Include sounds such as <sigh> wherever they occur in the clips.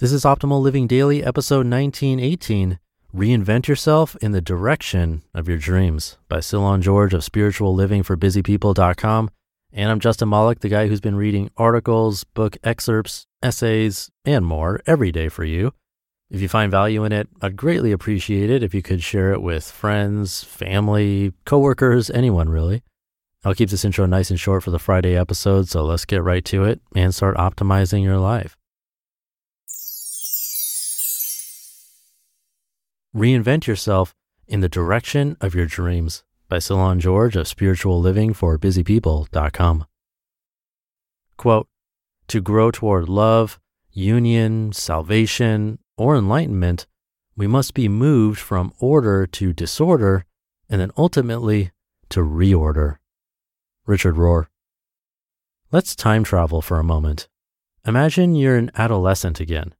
This is Optimal Living Daily, episode 1918 Reinvent Yourself in the Direction of Your Dreams by Cylon George of spirituallivingforbusypeople.com. And I'm Justin Malik, the guy who's been reading articles, book excerpts, essays, and more every day for you. If you find value in it, I'd greatly appreciate it if you could share it with friends, family, coworkers, anyone really. I'll keep this intro nice and short for the Friday episode, so let's get right to it and start optimizing your life. Reinvent yourself in the direction of your dreams by Cylon George of spirituallivingforbusypeople.com. Quote, to grow toward love, union, salvation, or enlightenment, we must be moved from order to disorder and then ultimately to reorder. Richard Rohr. Let's time travel for a moment. Imagine you're an adolescent again.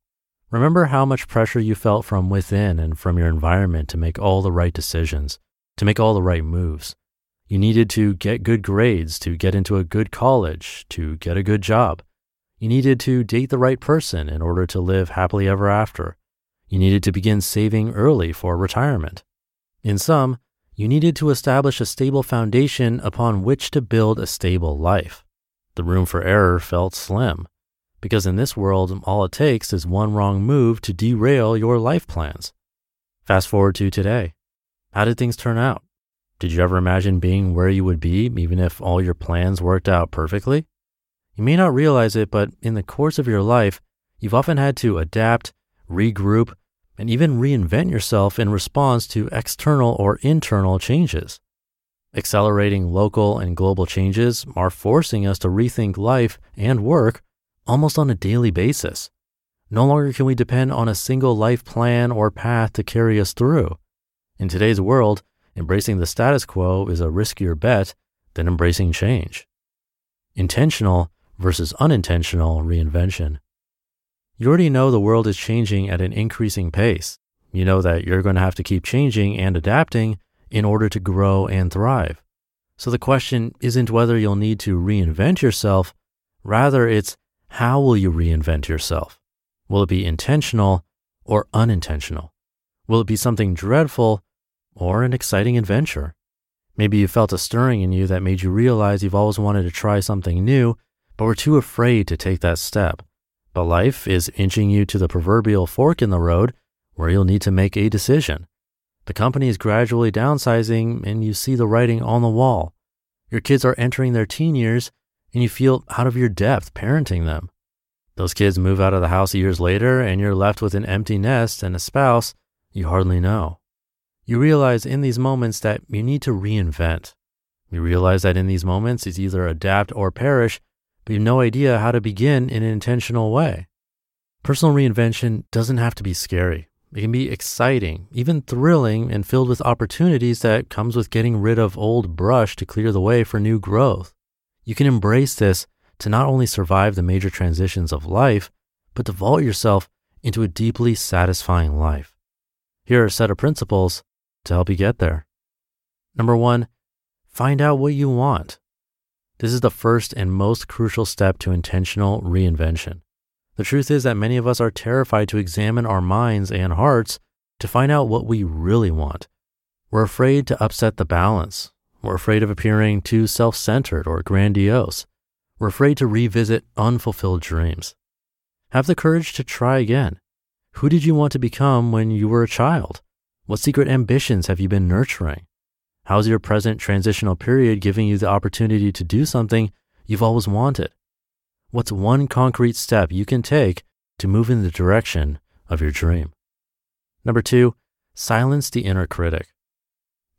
Remember how much pressure you felt from within and from your environment to make all the right decisions, to make all the right moves. You needed to get good grades, to get into a good college, to get a good job. You needed to date the right person in order to live happily ever after. You needed to begin saving early for retirement. In sum, you needed to establish a stable foundation upon which to build a stable life. The room for error felt slim because in this world, all it takes is one wrong move to derail your life plans. Fast forward to today. How did things turn out? Did you ever imagine being where you would be, even if all your plans worked out perfectly? You may not realize it, but in the course of your life, you've often had to adapt, regroup, and even reinvent yourself in response to external or internal changes. Accelerating local and global changes are forcing us to rethink life and work almost on a daily basis. No longer can we depend on a single life plan or path to carry us through. In today's world, embracing the status quo is a riskier bet than embracing change. Intentional versus unintentional reinvention. You already know the world is changing at an increasing pace. You know that you're going to have to keep changing and adapting in order to grow and thrive. So the question isn't whether you'll need to reinvent yourself, rather, it's how will you reinvent yourself? Will it be intentional or unintentional? Will it be something dreadful or an exciting adventure? Maybe you felt a stirring in you that made you realize you've always wanted to try something new, but were too afraid to take that step. But life is inching you to the proverbial fork in the road where you'll need to make a decision. The company is gradually downsizing and you see the writing on the wall. Your kids are entering their teen years and you feel out of your depth parenting them. Those kids move out of the house years later, and you're left with an empty nest and a spouse you hardly know. You realize in these moments that you need to reinvent. You realize that in these moments it's either adapt or perish, but you have no idea how to begin in an intentional way. Personal reinvention doesn't have to be scary. It can be exciting, even thrilling, and filled with opportunities that comes with getting rid of old brush to clear the way for new growth. You can embrace this to not only survive the major transitions of life, but to vault yourself into a deeply satisfying life. Here are a set of principles to help you get there. Number one, find out what you want. This is the first and most crucial step to intentional reinvention. The truth is that many of us are terrified to examine our minds and hearts to find out what we really want. We're afraid to upset the balance, we're afraid of appearing too self centered or grandiose. We're afraid to revisit unfulfilled dreams. Have the courage to try again. Who did you want to become when you were a child? What secret ambitions have you been nurturing? How's your present transitional period giving you the opportunity to do something you've always wanted? What's one concrete step you can take to move in the direction of your dream? Number two, silence the inner critic.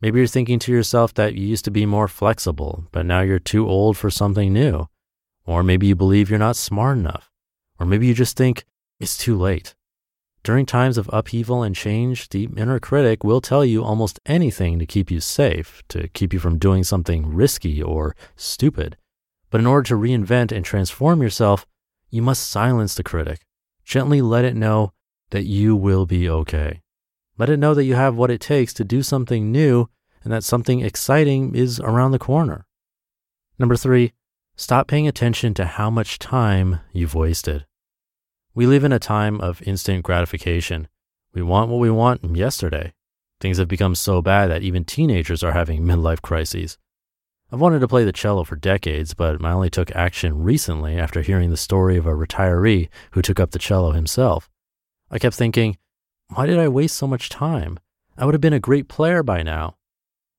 Maybe you're thinking to yourself that you used to be more flexible, but now you're too old for something new. Or maybe you believe you're not smart enough. Or maybe you just think it's too late. During times of upheaval and change, the inner critic will tell you almost anything to keep you safe, to keep you from doing something risky or stupid. But in order to reinvent and transform yourself, you must silence the critic. Gently let it know that you will be okay. Let it know that you have what it takes to do something new and that something exciting is around the corner. Number three, stop paying attention to how much time you've wasted. We live in a time of instant gratification. We want what we want yesterday. Things have become so bad that even teenagers are having <laughs> midlife crises. I've wanted to play the cello for decades, but I only took action recently after hearing the story of a retiree who took up the cello himself. I kept thinking, why did I waste so much time? I would have been a great player by now.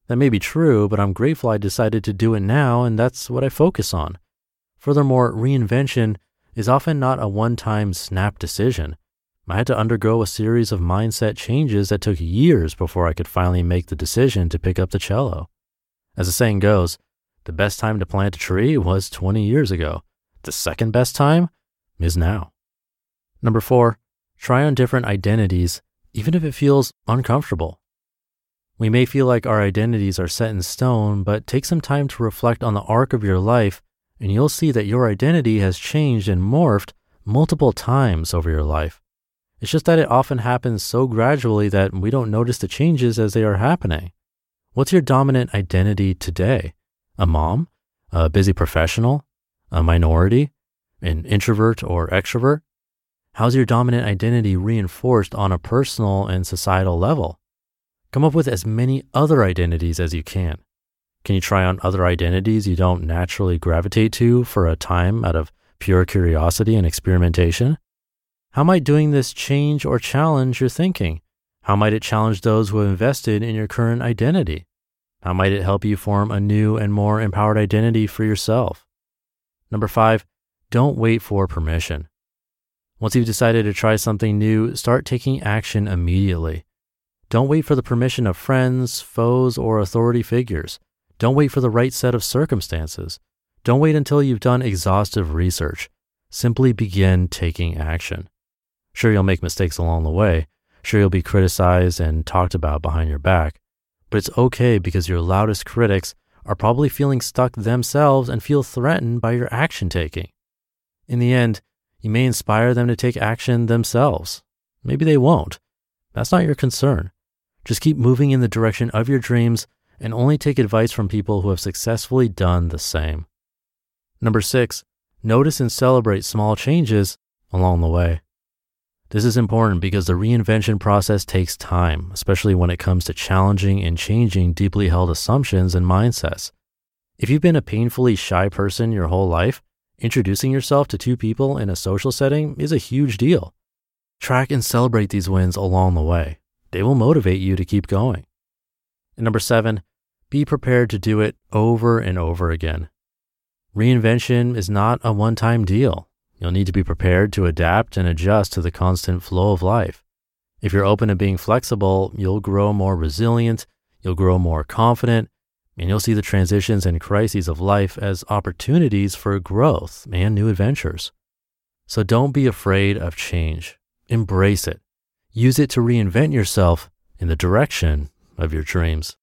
That may be true, but I'm grateful I decided to do it now, and that's what I focus on. Furthermore, reinvention is often not a one time snap decision. I had to undergo a series of mindset changes that took years before I could finally make the decision to pick up the cello. As the saying goes, the best time to plant a tree was 20 years ago. The second best time is now. Number four, try on different identities, even if it feels uncomfortable. We may feel like our identities are set in stone, but take some time to reflect on the arc of your life, and you'll see that your identity has changed and morphed multiple times over your life. It's just that it often happens so gradually that we don't notice the changes as they are happening. What's your dominant identity today? A mom? A busy professional? A minority? An introvert or extrovert? How's your dominant identity reinforced on a personal and societal level? Come up with as many other identities as you can. Can you try on other identities you don't naturally gravitate to for a time out of pure curiosity and experimentation? How might doing this change or challenge your thinking? How might it challenge those who have invested in your current identity? How might it help you form a new and more empowered identity for yourself? Number five, don't wait for permission. Once you've decided to try something new, start taking action immediately. Don't wait for the permission of friends, foes, or authority figures. Don't wait for the right set of circumstances. Don't wait until you've done exhaustive research. Simply begin taking action. Sure, you'll make mistakes along the way. Sure, you'll be criticized and talked about behind your back. But it's okay because your loudest critics are probably feeling stuck themselves and feel threatened by your action taking. In the end, you may inspire them to take action themselves. Maybe they won't. That's not your concern. Just keep moving in the direction of your dreams and only take advice from people who have successfully done the same. Number six, notice and celebrate small changes along the way. This is important because the reinvention process takes time, especially when it comes to challenging and changing deeply held assumptions and mindsets. If you've been a painfully shy person your whole life, introducing yourself to two people in a social setting is a huge deal. Track and celebrate these wins along the way. They will motivate you to keep going. And number seven, be prepared to do it over and over again. Reinvention is not a one time deal. You'll need to be prepared to adapt and adjust to the constant flow of life. If you're open to being flexible, you'll grow more resilient, you'll grow more confident, and you'll see the transitions and crises of life as opportunities for growth and new adventures. So don't be afraid of change. Embrace it. Use it to reinvent yourself in the direction of your dreams.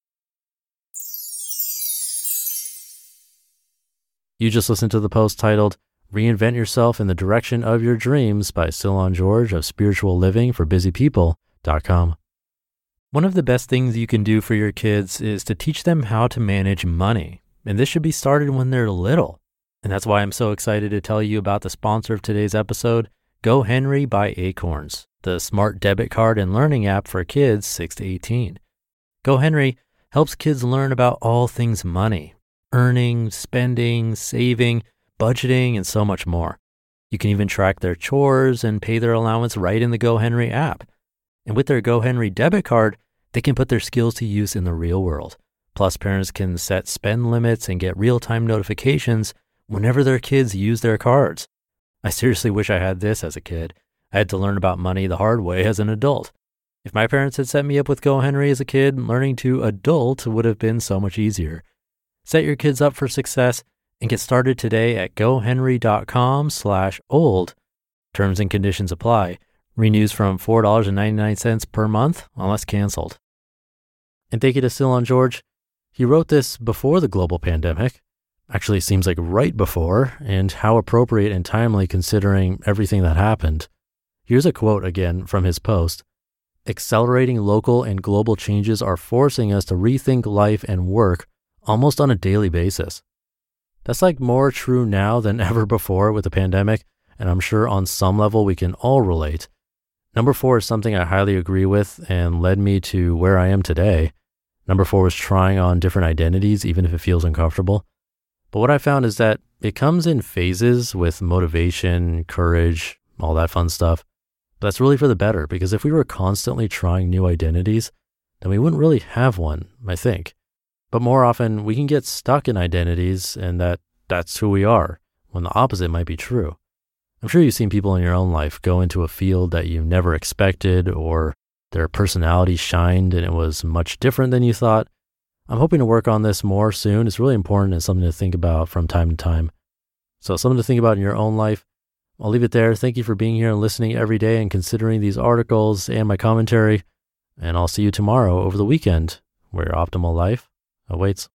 You just listened to the post titled Reinvent Yourself in the Direction of Your Dreams by Cylon George of Spiritual Living for Busy People.com. One of the best things you can do for your kids is to teach them how to manage money. And this should be started when they're little. And that's why I'm so excited to tell you about the sponsor of today's episode, GoHenry by Acorns, the smart debit card and learning app for kids 6 to 18. GoHenry helps kids learn about all things money, earning, spending, saving, budgeting, and so much more. You can even track their chores and pay their allowance right in the GoHenry app. And with their GoHenry debit card, they can put their skills to use in the real world. Plus, parents can set spend limits and get real time notifications whenever their kids use their cards. I seriously wish I had this as a kid. I had to learn about money the hard way as an adult. If my parents had set me up with GoHenry as a kid, learning to adult would have been so much easier. Set your kids up for success and get started today at gohenry.com slash old. Terms and conditions apply. Renews from $4.99 per month unless canceled. And thank you to Cylon George. He wrote this before the global pandemic. Actually, it seems like right before, and how appropriate and timely considering everything that happened. Here's a quote again from his post Accelerating local and global changes are forcing us to rethink life and work almost on a daily basis. That's like more true now than <laughs> ever before with the pandemic and I'm sure on some level we can all relate. Number four is something I highly agree with and led me to where I am today. Number four was trying on different identities, even if it feels uncomfortable. But what I found is that it comes in phases with motivation, courage, all that fun stuff. But that's really for the better because if we were constantly trying new identities, then we wouldn't really have one, I think. But more often, we can get stuck in identities and that that's who we are, when the opposite might be true. I'm sure you've seen people in your own life go into a field that you never expected or their personality shined and it was much different than you thought. I'm hoping to work on this more soon. It's really important and something to think about from time to time. So, something to think about in your own life. I'll leave it there. Thank you for being here and listening every day and considering these articles and my commentary. And I'll see you tomorrow over the weekend where your optimal life awaits.